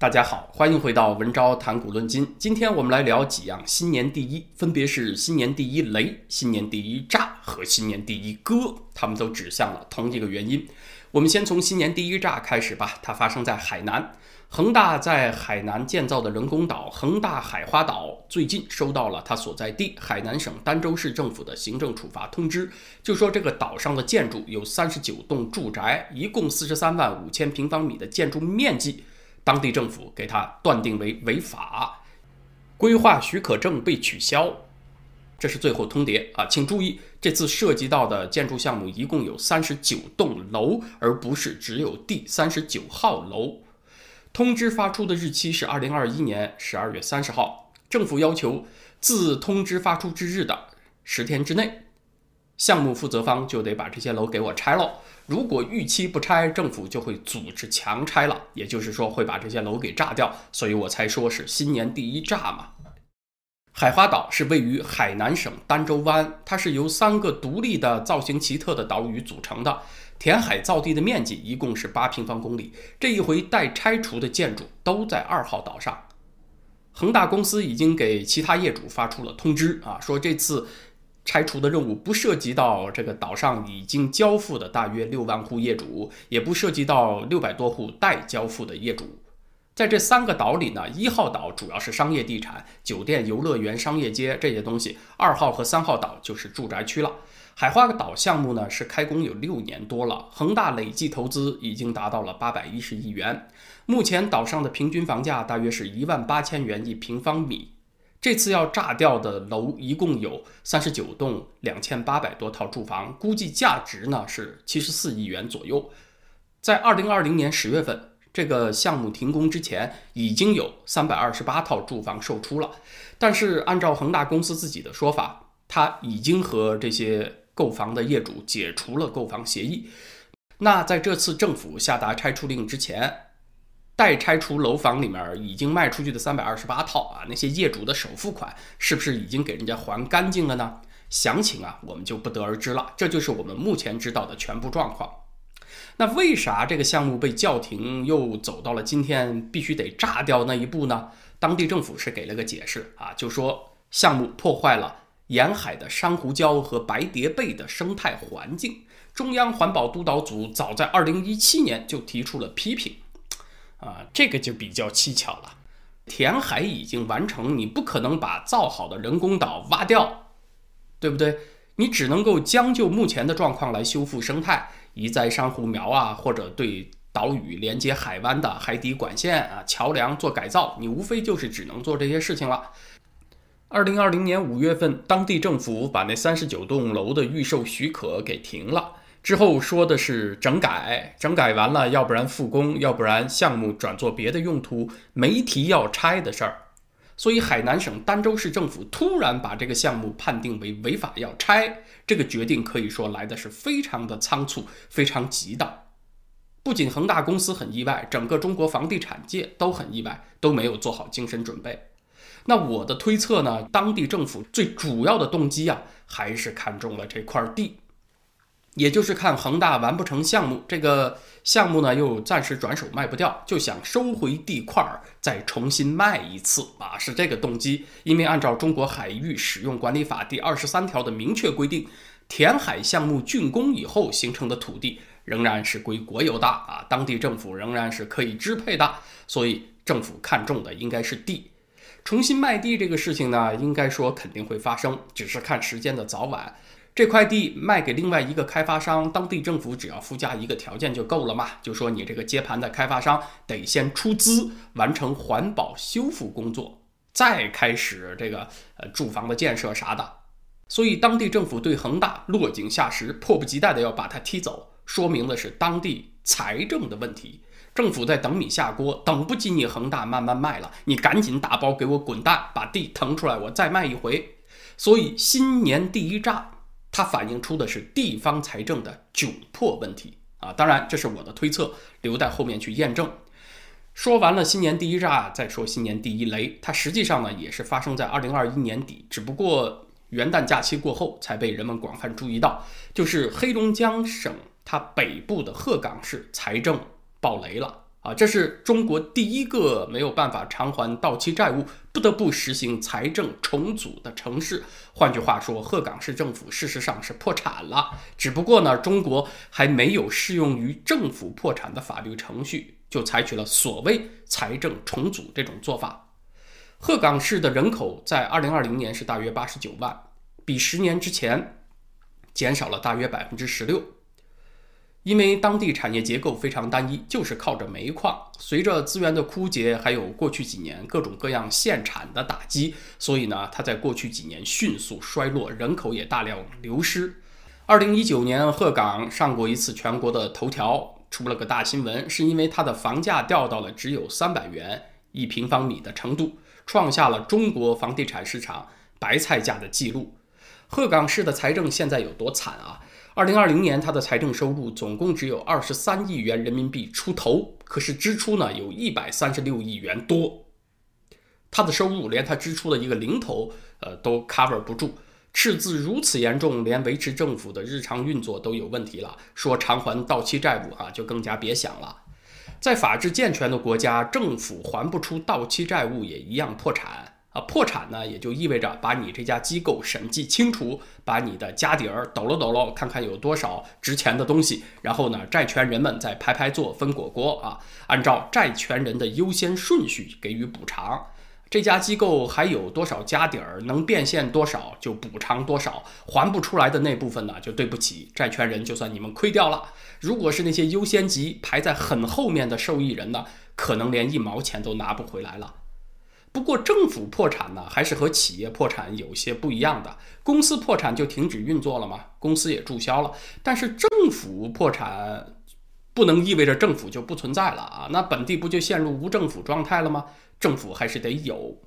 大家好，欢迎回到文昭谈古论今。今天我们来聊几样新年第一，分别是新年第一雷、新年第一炸和新年第一歌，他们都指向了同一个原因。我们先从新年第一炸开始吧，它发生在海南。恒大在海南建造的人工岛恒大海花岛，最近收到了他所在地海南省儋州市政府的行政处罚通知，就说这个岛上的建筑有三十九栋住宅，一共四十三万五千平方米的建筑面积。当地政府给他断定为违法，规划许可证被取消，这是最后通牒啊！请注意，这次涉及到的建筑项目一共有三十九栋楼，而不是只有第三十九号楼。通知发出的日期是二零二一年十二月三十号，政府要求自通知发出之日的十天之内。项目负责方就得把这些楼给我拆了。如果逾期不拆，政府就会组织强拆了，也就是说会把这些楼给炸掉。所以我才说是新年第一炸嘛。海花岛是位于海南省儋州湾，它是由三个独立的、造型奇特的岛屿组成的。填海造地的面积一共是八平方公里。这一回待拆除的建筑都在二号岛上。恒大公司已经给其他业主发出了通知啊，说这次。拆除的任务不涉及到这个岛上已经交付的大约六万户业主，也不涉及到六百多户待交付的业主。在这三个岛里呢，一号岛主要是商业地产、酒店、游乐园、商业街这些东西；二号和三号岛就是住宅区了。海花岛项目呢是开工有六年多了，恒大累计投资已经达到了八百一十亿元。目前岛上的平均房价大约是一万八千元一平方米。这次要炸掉的楼一共有三十九栋，两千八百多套住房，估计价值呢是七十四亿元左右。在二零二零年十月份，这个项目停工之前，已经有三百二十八套住房售出了。但是按照恒大公司自己的说法，他已经和这些购房的业主解除了购房协议。那在这次政府下达拆除令之前，待拆除楼房里面已经卖出去的三百二十八套啊，那些业主的首付款是不是已经给人家还干净了呢？详情啊，我们就不得而知了。这就是我们目前知道的全部状况。那为啥这个项目被叫停，又走到了今天必须得炸掉那一步呢？当地政府是给了个解释啊，就说项目破坏了沿海的珊瑚礁和白蝶贝的生态环境。中央环保督导组早在二零一七年就提出了批评。啊，这个就比较蹊跷了。填海已经完成，你不可能把造好的人工岛挖掉，对不对？你只能够将就目前的状况来修复生态，移栽珊瑚苗啊，或者对岛屿连接海湾的海底管线啊、桥梁做改造。你无非就是只能做这些事情了。二零二零年五月份，当地政府把那三十九栋楼的预售许可给停了。之后说的是整改，整改完了，要不然复工，要不然项目转做别的用途，没提要拆的事儿。所以海南省儋州市政府突然把这个项目判定为违法要拆，这个决定可以说来的是非常的仓促，非常急的。不仅恒大公司很意外，整个中国房地产界都很意外，都没有做好精神准备。那我的推测呢？当地政府最主要的动机啊，还是看中了这块地。也就是看恒大完不成项目，这个项目呢又暂时转手卖不掉，就想收回地块儿，再重新卖一次啊，是这个动机。因为按照中国海域使用管理法第二十三条的明确规定，填海项目竣工以后形成的土地仍然是归国有的啊，当地政府仍然是可以支配的，所以政府看中的应该是地。重新卖地这个事情呢，应该说肯定会发生，只是看时间的早晚。这块地卖给另外一个开发商，当地政府只要附加一个条件就够了嘛？就说你这个接盘的开发商得先出资完成环保修复工作，再开始这个呃住房的建设啥的。所以当地政府对恒大落井下石，迫不及待的要把它踢走，说明的是当地财政的问题。政府在等米下锅，等不及你恒大慢慢卖了，你赶紧打包给我滚蛋，把地腾出来，我再卖一回。所以新年第一炸。它反映出的是地方财政的窘迫问题啊！当然，这是我的推测，留待后面去验证。说完了新年第一炸，再说新年第一雷。它实际上呢，也是发生在二零二一年底，只不过元旦假期过后才被人们广泛注意到。就是黑龙江省它北部的鹤岗市财政暴雷了啊，这是中国第一个没有办法偿还到期债务，不得不实行财政重组的城市。换句话说，鹤岗市政府事实上是破产了，只不过呢，中国还没有适用于政府破产的法律程序，就采取了所谓财政重组这种做法。鹤岗市的人口在二零二零年是大约八十九万，比十年之前减少了大约百分之十六。因为当地产业结构非常单一，就是靠着煤矿。随着资源的枯竭，还有过去几年各种各样限产的打击，所以呢，它在过去几年迅速衰落，人口也大量流失。二零一九年，鹤岗上过一次全国的头条，出了个大新闻，是因为它的房价掉到了只有三百元一平方米的程度，创下了中国房地产市场白菜价的记录。鹤岗市的财政现在有多惨啊？二零二零年，它的财政收入总共只有二十三亿元人民币出头，可是支出呢有一百三十六亿元多。它的收入连它支出的一个零头，呃，都 cover 不住，赤字如此严重，连维持政府的日常运作都有问题了。说偿还到期债务啊，就更加别想了。在法治健全的国家，政府还不出到期债务，也一样破产。啊，破产呢，也就意味着把你这家机构审计清楚，把你的家底儿抖搂抖搂，看看有多少值钱的东西，然后呢，债权人们再排排坐分果果啊，按照债权人的优先顺序给予补偿。这家机构还有多少家底儿，能变现多少就补偿多少，还不出来的那部分呢，就对不起债权人，就算你们亏掉了。如果是那些优先级排在很后面的受益人呢，可能连一毛钱都拿不回来了。不过政府破产呢，还是和企业破产有些不一样的。公司破产就停止运作了吗？公司也注销了。但是政府破产，不能意味着政府就不存在了啊？那本地不就陷入无政府状态了吗？政府还是得有。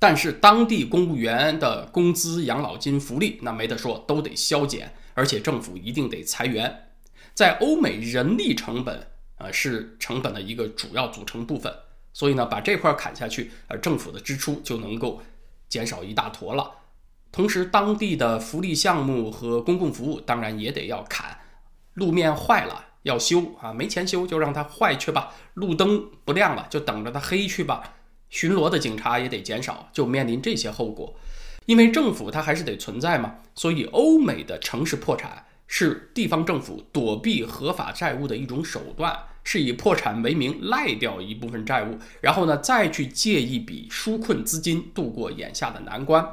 但是当地公务员的工资、养老金、福利，那没得说，都得削减，而且政府一定得裁员。在欧美，人力成本呃是成本的一个主要组成部分。所以呢，把这块砍下去，呃，政府的支出就能够减少一大坨了。同时，当地的福利项目和公共服务当然也得要砍。路面坏了要修啊，没钱修就让它坏去吧。路灯不亮了就等着它黑去吧。巡逻的警察也得减少，就面临这些后果。因为政府它还是得存在嘛，所以欧美的城市破产是地方政府躲避合法债务的一种手段。是以破产为名赖掉一部分债务，然后呢再去借一笔纾困资金度过眼下的难关。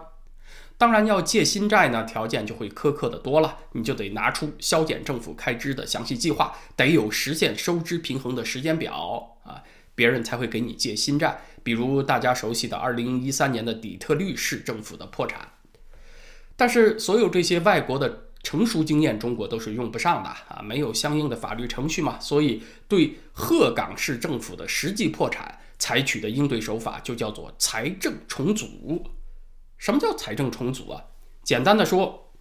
当然要借新债呢，条件就会苛刻的多了，你就得拿出削减政府开支的详细计划，得有实现收支平衡的时间表啊，别人才会给你借新债。比如大家熟悉的二零一三年的底特律市政府的破产。但是所有这些外国的。成熟经验，中国都是用不上的啊，没有相应的法律程序嘛，所以对鹤岗市政府的实际破产采取的应对手法就叫做财政重组。什么叫财政重组啊？简单的说，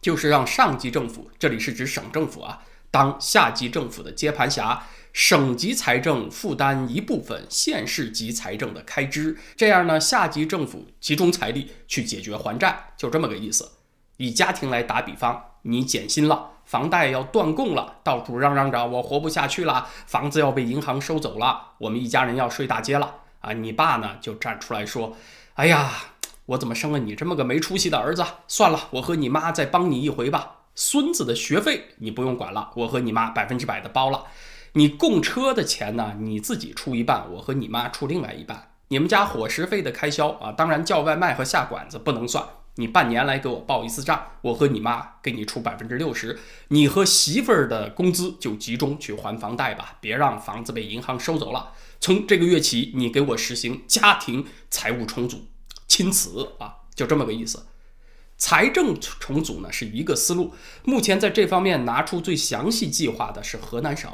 就是让上级政府，这里是指省政府啊，当下级政府的接盘侠，省级财政负担一部分县市级财政的开支，这样呢，下级政府集中财力去解决还债，就这么个意思。以家庭来打比方，你减薪了，房贷要断供了，到处嚷嚷着我活不下去了，房子要被银行收走了，我们一家人要睡大街了啊！你爸呢就站出来说：“哎呀，我怎么生了你这么个没出息的儿子？算了，我和你妈再帮你一回吧。孙子的学费你不用管了，我和你妈百分之百的包了。你供车的钱呢，你自己出一半，我和你妈出另外一半。你们家伙食费的开销啊，当然叫外卖和下馆子不能算。”你半年来给我报一次账，我和你妈给你出百分之六十，你和媳妇儿的工资就集中去还房贷吧，别让房子被银行收走了。从这个月起，你给我实行家庭财务重组，亲此啊，就这么个意思。财政重组呢是一个思路，目前在这方面拿出最详细计划的是河南省。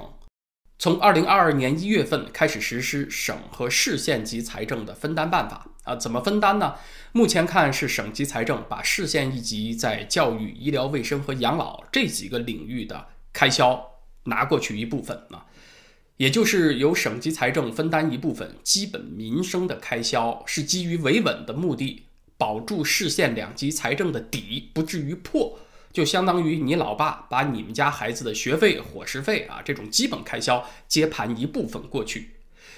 从二零二二年一月份开始实施省和市县级财政的分担办法啊，怎么分担呢？目前看是省级财政把市县一级在教育、医疗卫生和养老这几个领域的开销拿过去一部分啊，也就是由省级财政分担一部分基本民生的开销，是基于维稳的目的，保住市县两级财政的底不至于破。就相当于你老爸把你们家孩子的学费、伙食费啊这种基本开销接盘一部分过去。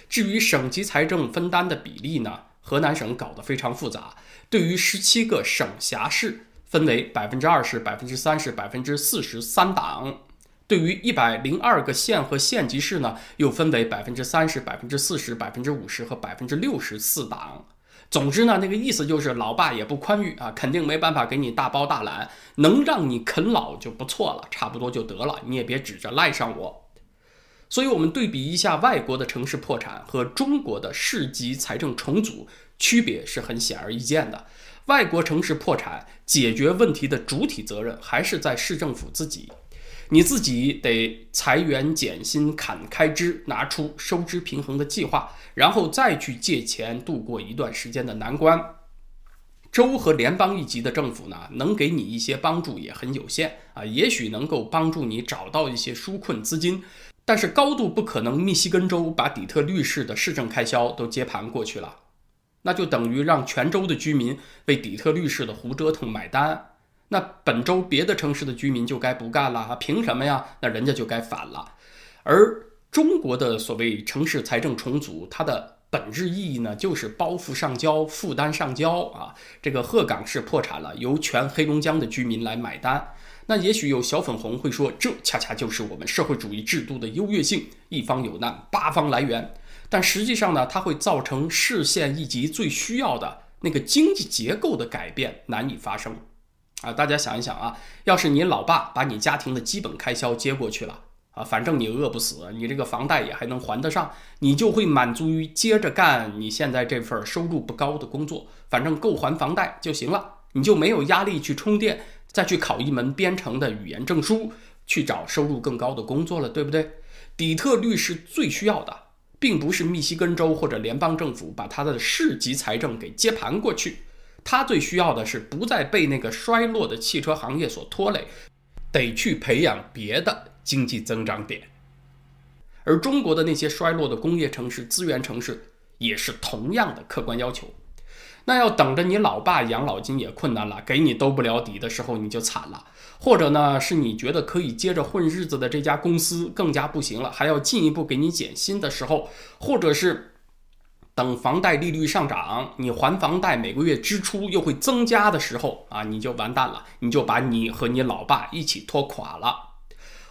至于省级财政分担的比例呢，河南省搞得非常复杂，对于十七个省辖市分为百分之二十、百分之三十、百分之四十三档。对于一百零二个县和县级市呢，又分为百分之三十、百分之四十、百分之五十和百分之六十四档。总之呢，那个意思就是老爸也不宽裕啊，肯定没办法给你大包大揽，能让你啃老就不错了，差不多就得了，你也别指着赖上我。所以，我们对比一下外国的城市破产和中国的市级财政重组，区别是很显而易见的。外国城市破产解决问题的主体责任还是在市政府自己。你自己得裁员减薪、砍开支，拿出收支平衡的计划，然后再去借钱度过一段时间的难关。州和联邦一级的政府呢，能给你一些帮助也很有限啊，也许能够帮助你找到一些纾困资金，但是高度不可能。密西根州把底特律市的市政开销都接盘过去了，那就等于让全州的居民为底特律市的胡折腾买单。那本周别的城市的居民就该不干了，凭什么呀？那人家就该反了。而中国的所谓城市财政重组，它的本质意义呢，就是包袱上交，负担上交啊。这个鹤岗市破产了，由全黑龙江的居民来买单。那也许有小粉红会说，这恰恰就是我们社会主义制度的优越性，一方有难，八方来援。但实际上呢，它会造成市县一级最需要的那个经济结构的改变难以发生。啊，大家想一想啊，要是你老爸把你家庭的基本开销接过去了啊，反正你饿不死，你这个房贷也还能还得上，你就会满足于接着干你现在这份收入不高的工作，反正够还房贷就行了，你就没有压力去充电，再去考一门编程的语言证书，去找收入更高的工作了，对不对？底特律是最需要的，并不是密西根州或者联邦政府把他的市级财政给接盘过去。他最需要的是不再被那个衰落的汽车行业所拖累，得去培养别的经济增长点。而中国的那些衰落的工业城市、资源城市也是同样的客观要求。那要等着你老爸养老金也困难了，给你兜不了底的时候你就惨了。或者呢，是你觉得可以接着混日子的这家公司更加不行了，还要进一步给你减薪的时候，或者是。等房贷利率上涨，你还房贷每个月支出又会增加的时候啊，你就完蛋了，你就把你和你老爸一起拖垮了。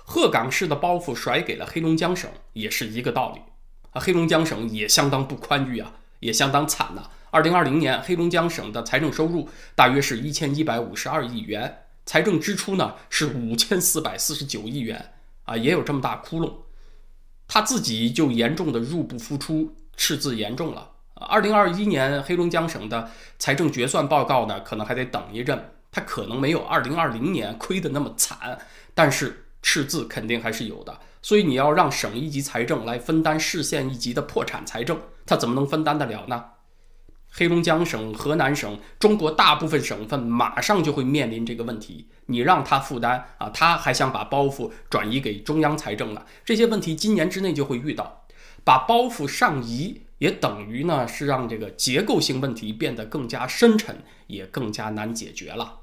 鹤岗市的包袱甩给了黑龙江省，也是一个道理啊。黑龙江省也相当不宽裕啊，也相当惨呐。二零二零年，黑龙江省的财政收入大约是一千一百五十二亿元，财政支出呢是五千四百四十九亿元啊，也有这么大窟窿，他自己就严重的入不敷出。赤字严重了。二零二一年黑龙江省的财政决算报告呢，可能还得等一阵，他可能没有二零二零年亏的那么惨，但是赤字肯定还是有的。所以你要让省一级财政来分担市县一级的破产财政，他怎么能分担得了呢？黑龙江省、河南省，中国大部分省份马上就会面临这个问题。你让他负担啊，他还想把包袱转移给中央财政呢？这些问题今年之内就会遇到。把包袱上移，也等于呢是让这个结构性问题变得更加深沉，也更加难解决了。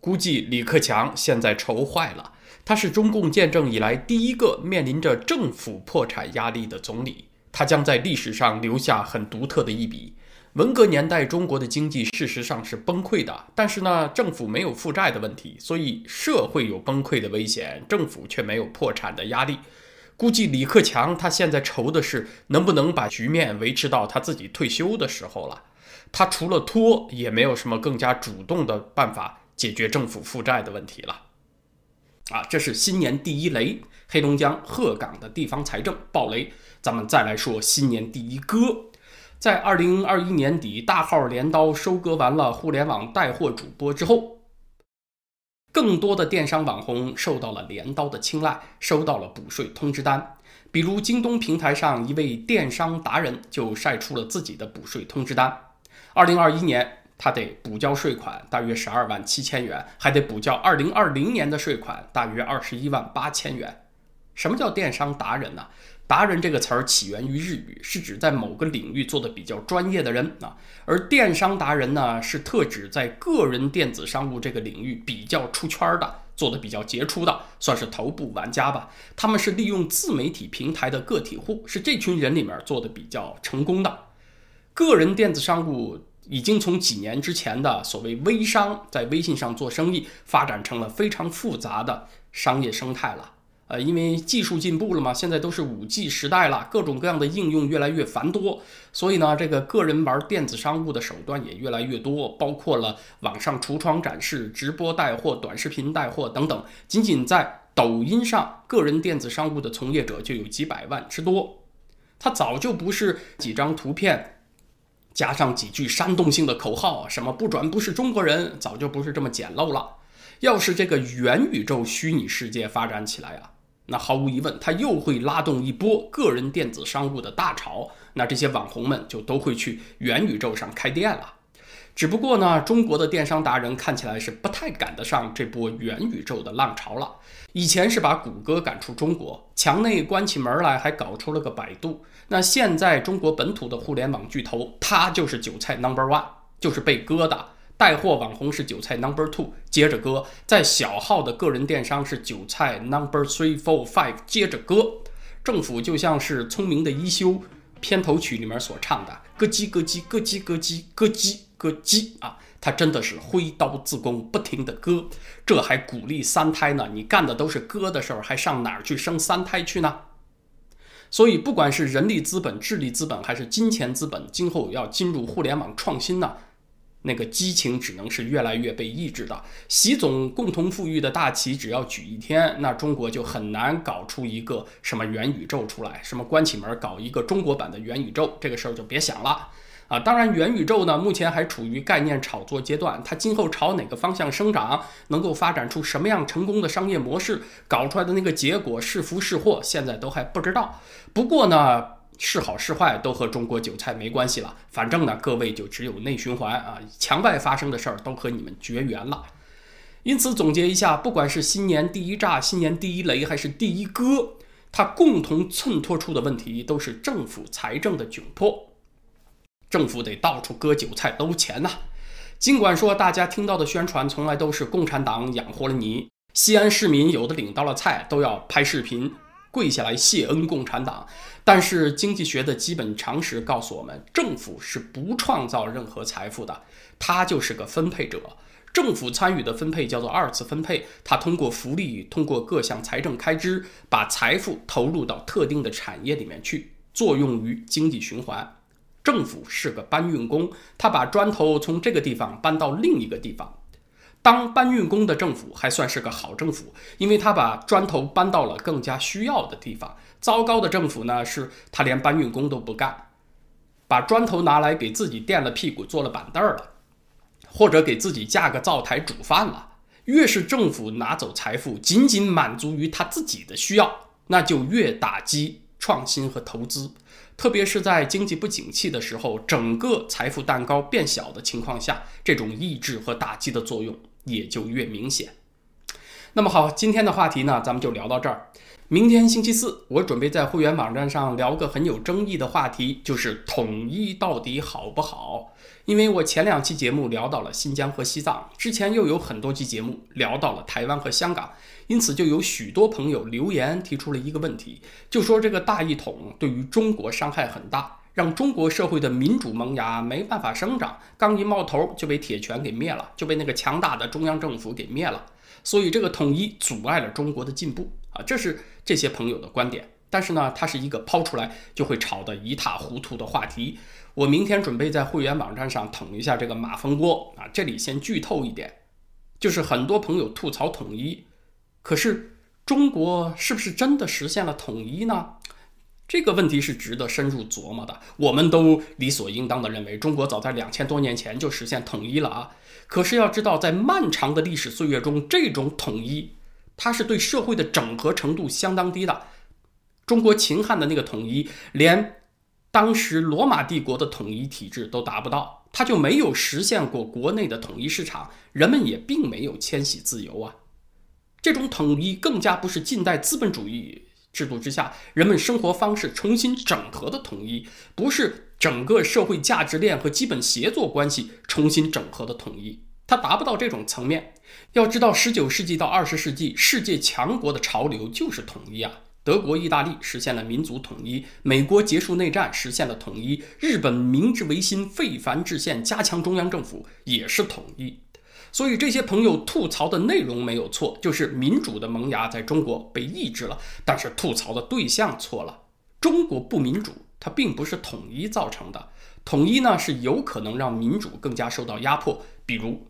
估计李克强现在愁坏了，他是中共建政以来第一个面临着政府破产压力的总理，他将在历史上留下很独特的一笔。文革年代中国的经济事实上是崩溃的，但是呢政府没有负债的问题，所以社会有崩溃的危险，政府却没有破产的压力。估计李克强他现在愁的是能不能把局面维持到他自己退休的时候了。他除了拖，也没有什么更加主动的办法解决政府负债的问题了。啊，这是新年第一雷，黑龙江鹤岗的地方财政暴雷。咱们再来说新年第一歌，在二零二一年底，大号镰刀收割完了互联网带货主播之后。更多的电商网红受到了镰刀的青睐，收到了补税通知单。比如京东平台上一位电商达人就晒出了自己的补税通知单。二零二一年，他得补交税款大约十二万七千元，还得补交二零二零年的税款大约二十一万八千元。什么叫电商达人呢？达人这个词儿起源于日语，是指在某个领域做的比较专业的人啊。而电商达人呢，是特指在个人电子商务这个领域比较出圈的，做的比较杰出的，算是头部玩家吧。他们是利用自媒体平台的个体户，是这群人里面做的比较成功的。个人电子商务已经从几年之前的所谓微商，在微信上做生意，发展成了非常复杂的商业生态了。呃，因为技术进步了嘛，现在都是五 G 时代了，各种各样的应用越来越繁多，所以呢，这个个人玩电子商务的手段也越来越多，包括了网上橱窗展示、直播带货、短视频带货等等。仅仅在抖音上，个人电子商务的从业者就有几百万之多。它早就不是几张图片加上几句煽动性的口号，什么不转不是中国人，早就不是这么简陋了。要是这个元宇宙虚拟世界发展起来啊！那毫无疑问，它又会拉动一波个人电子商务的大潮。那这些网红们就都会去元宇宙上开店了。只不过呢，中国的电商达人看起来是不太赶得上这波元宇宙的浪潮了。以前是把谷歌赶出中国，墙内关起门来还搞出了个百度。那现在中国本土的互联网巨头，它就是韭菜 number one，就是被割的。带货网红是韭菜 number two，接着割；在小号的个人电商是韭菜 number three four five，接着割。政府就像是聪明的一休片头曲里面所唱的“咯叽咯叽咯叽咯叽咯叽咯叽”啊，他真的是挥刀自宫，不停的割。这还鼓励三胎呢？你干的都是割的事儿，还上哪儿去生三胎去呢？所以，不管是人力资本、智力资本，还是金钱资本，今后要进入互联网创新呢？那个激情只能是越来越被抑制的。习总共同富裕的大旗只要举一天，那中国就很难搞出一个什么元宇宙出来。什么关起门搞一个中国版的元宇宙，这个事儿就别想了啊！当然，元宇宙呢目前还处于概念炒作阶段，它今后朝哪个方向生长，能够发展出什么样成功的商业模式，搞出来的那个结果是福是祸，现在都还不知道。不过呢。是好是坏都和中国韭菜没关系了，反正呢，各位就只有内循环啊，墙外发生的事儿都和你们绝缘了。因此总结一下，不管是新年第一炸、新年第一雷，还是第一割，它共同衬托出的问题都是政府财政的窘迫。政府得到处割韭菜兜钱呐。尽管说大家听到的宣传从来都是共产党养活了你，西安市民有的领到了菜都要拍视频。跪下来谢恩共产党，但是经济学的基本常识告诉我们，政府是不创造任何财富的，它就是个分配者。政府参与的分配叫做二次分配，它通过福利，通过各项财政开支，把财富投入到特定的产业里面去，作用于经济循环。政府是个搬运工，他把砖头从这个地方搬到另一个地方。当搬运工的政府还算是个好政府，因为他把砖头搬到了更加需要的地方。糟糕的政府呢，是他连搬运工都不干，把砖头拿来给自己垫了屁股坐了板凳了，或者给自己架个灶台煮饭了。越是政府拿走财富，仅仅满足于他自己的需要，那就越打击创新和投资。特别是在经济不景气的时候，整个财富蛋糕变小的情况下，这种抑制和打击的作用。也就越明显。那么好，今天的话题呢，咱们就聊到这儿。明天星期四，我准备在会员网站上聊个很有争议的话题，就是统一到底好不好？因为我前两期节目聊到了新疆和西藏，之前又有很多期节目聊到了台湾和香港，因此就有许多朋友留言提出了一个问题，就说这个大一统对于中国伤害很大。让中国社会的民主萌芽没办法生长，刚一冒头就被铁拳给灭了，就被那个强大的中央政府给灭了。所以这个统一阻碍了中国的进步啊，这是这些朋友的观点。但是呢，它是一个抛出来就会炒得一塌糊涂的话题。我明天准备在会员网站上捅一下这个马蜂窝啊。这里先剧透一点，就是很多朋友吐槽统一，可是中国是不是真的实现了统一呢？这个问题是值得深入琢磨的。我们都理所应当地认为，中国早在两千多年前就实现统一了啊。可是要知道，在漫长的历史岁月中，这种统一，它是对社会的整合程度相当低的。中国秦汉的那个统一，连当时罗马帝国的统一体制都达不到，它就没有实现过国内的统一市场，人们也并没有迁徙自由啊。这种统一更加不是近代资本主义。制度之下，人们生活方式重新整合的统一，不是整个社会价值链和基本协作关系重新整合的统一。它达不到这种层面。要知道，十九世纪到二十世纪，世界强国的潮流就是统一啊。德国、意大利实现了民族统一，美国结束内战实现了统一，日本明治维新、废藩置县、加强中央政府也是统一。所以这些朋友吐槽的内容没有错，就是民主的萌芽在中国被抑制了。但是吐槽的对象错了，中国不民主，它并不是统一造成的。统一呢是有可能让民主更加受到压迫，比如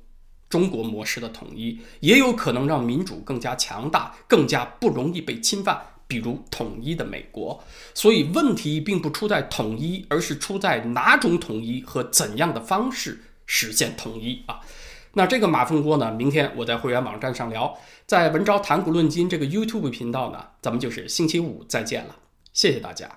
中国模式的统一，也有可能让民主更加强大，更加不容易被侵犯，比如统一的美国。所以问题并不出在统一，而是出在哪种统一和怎样的方式实现统一啊。那这个马蜂窝呢？明天我在会员网站上聊，在文昭谈股论金这个 YouTube 频道呢，咱们就是星期五再见了，谢谢大家。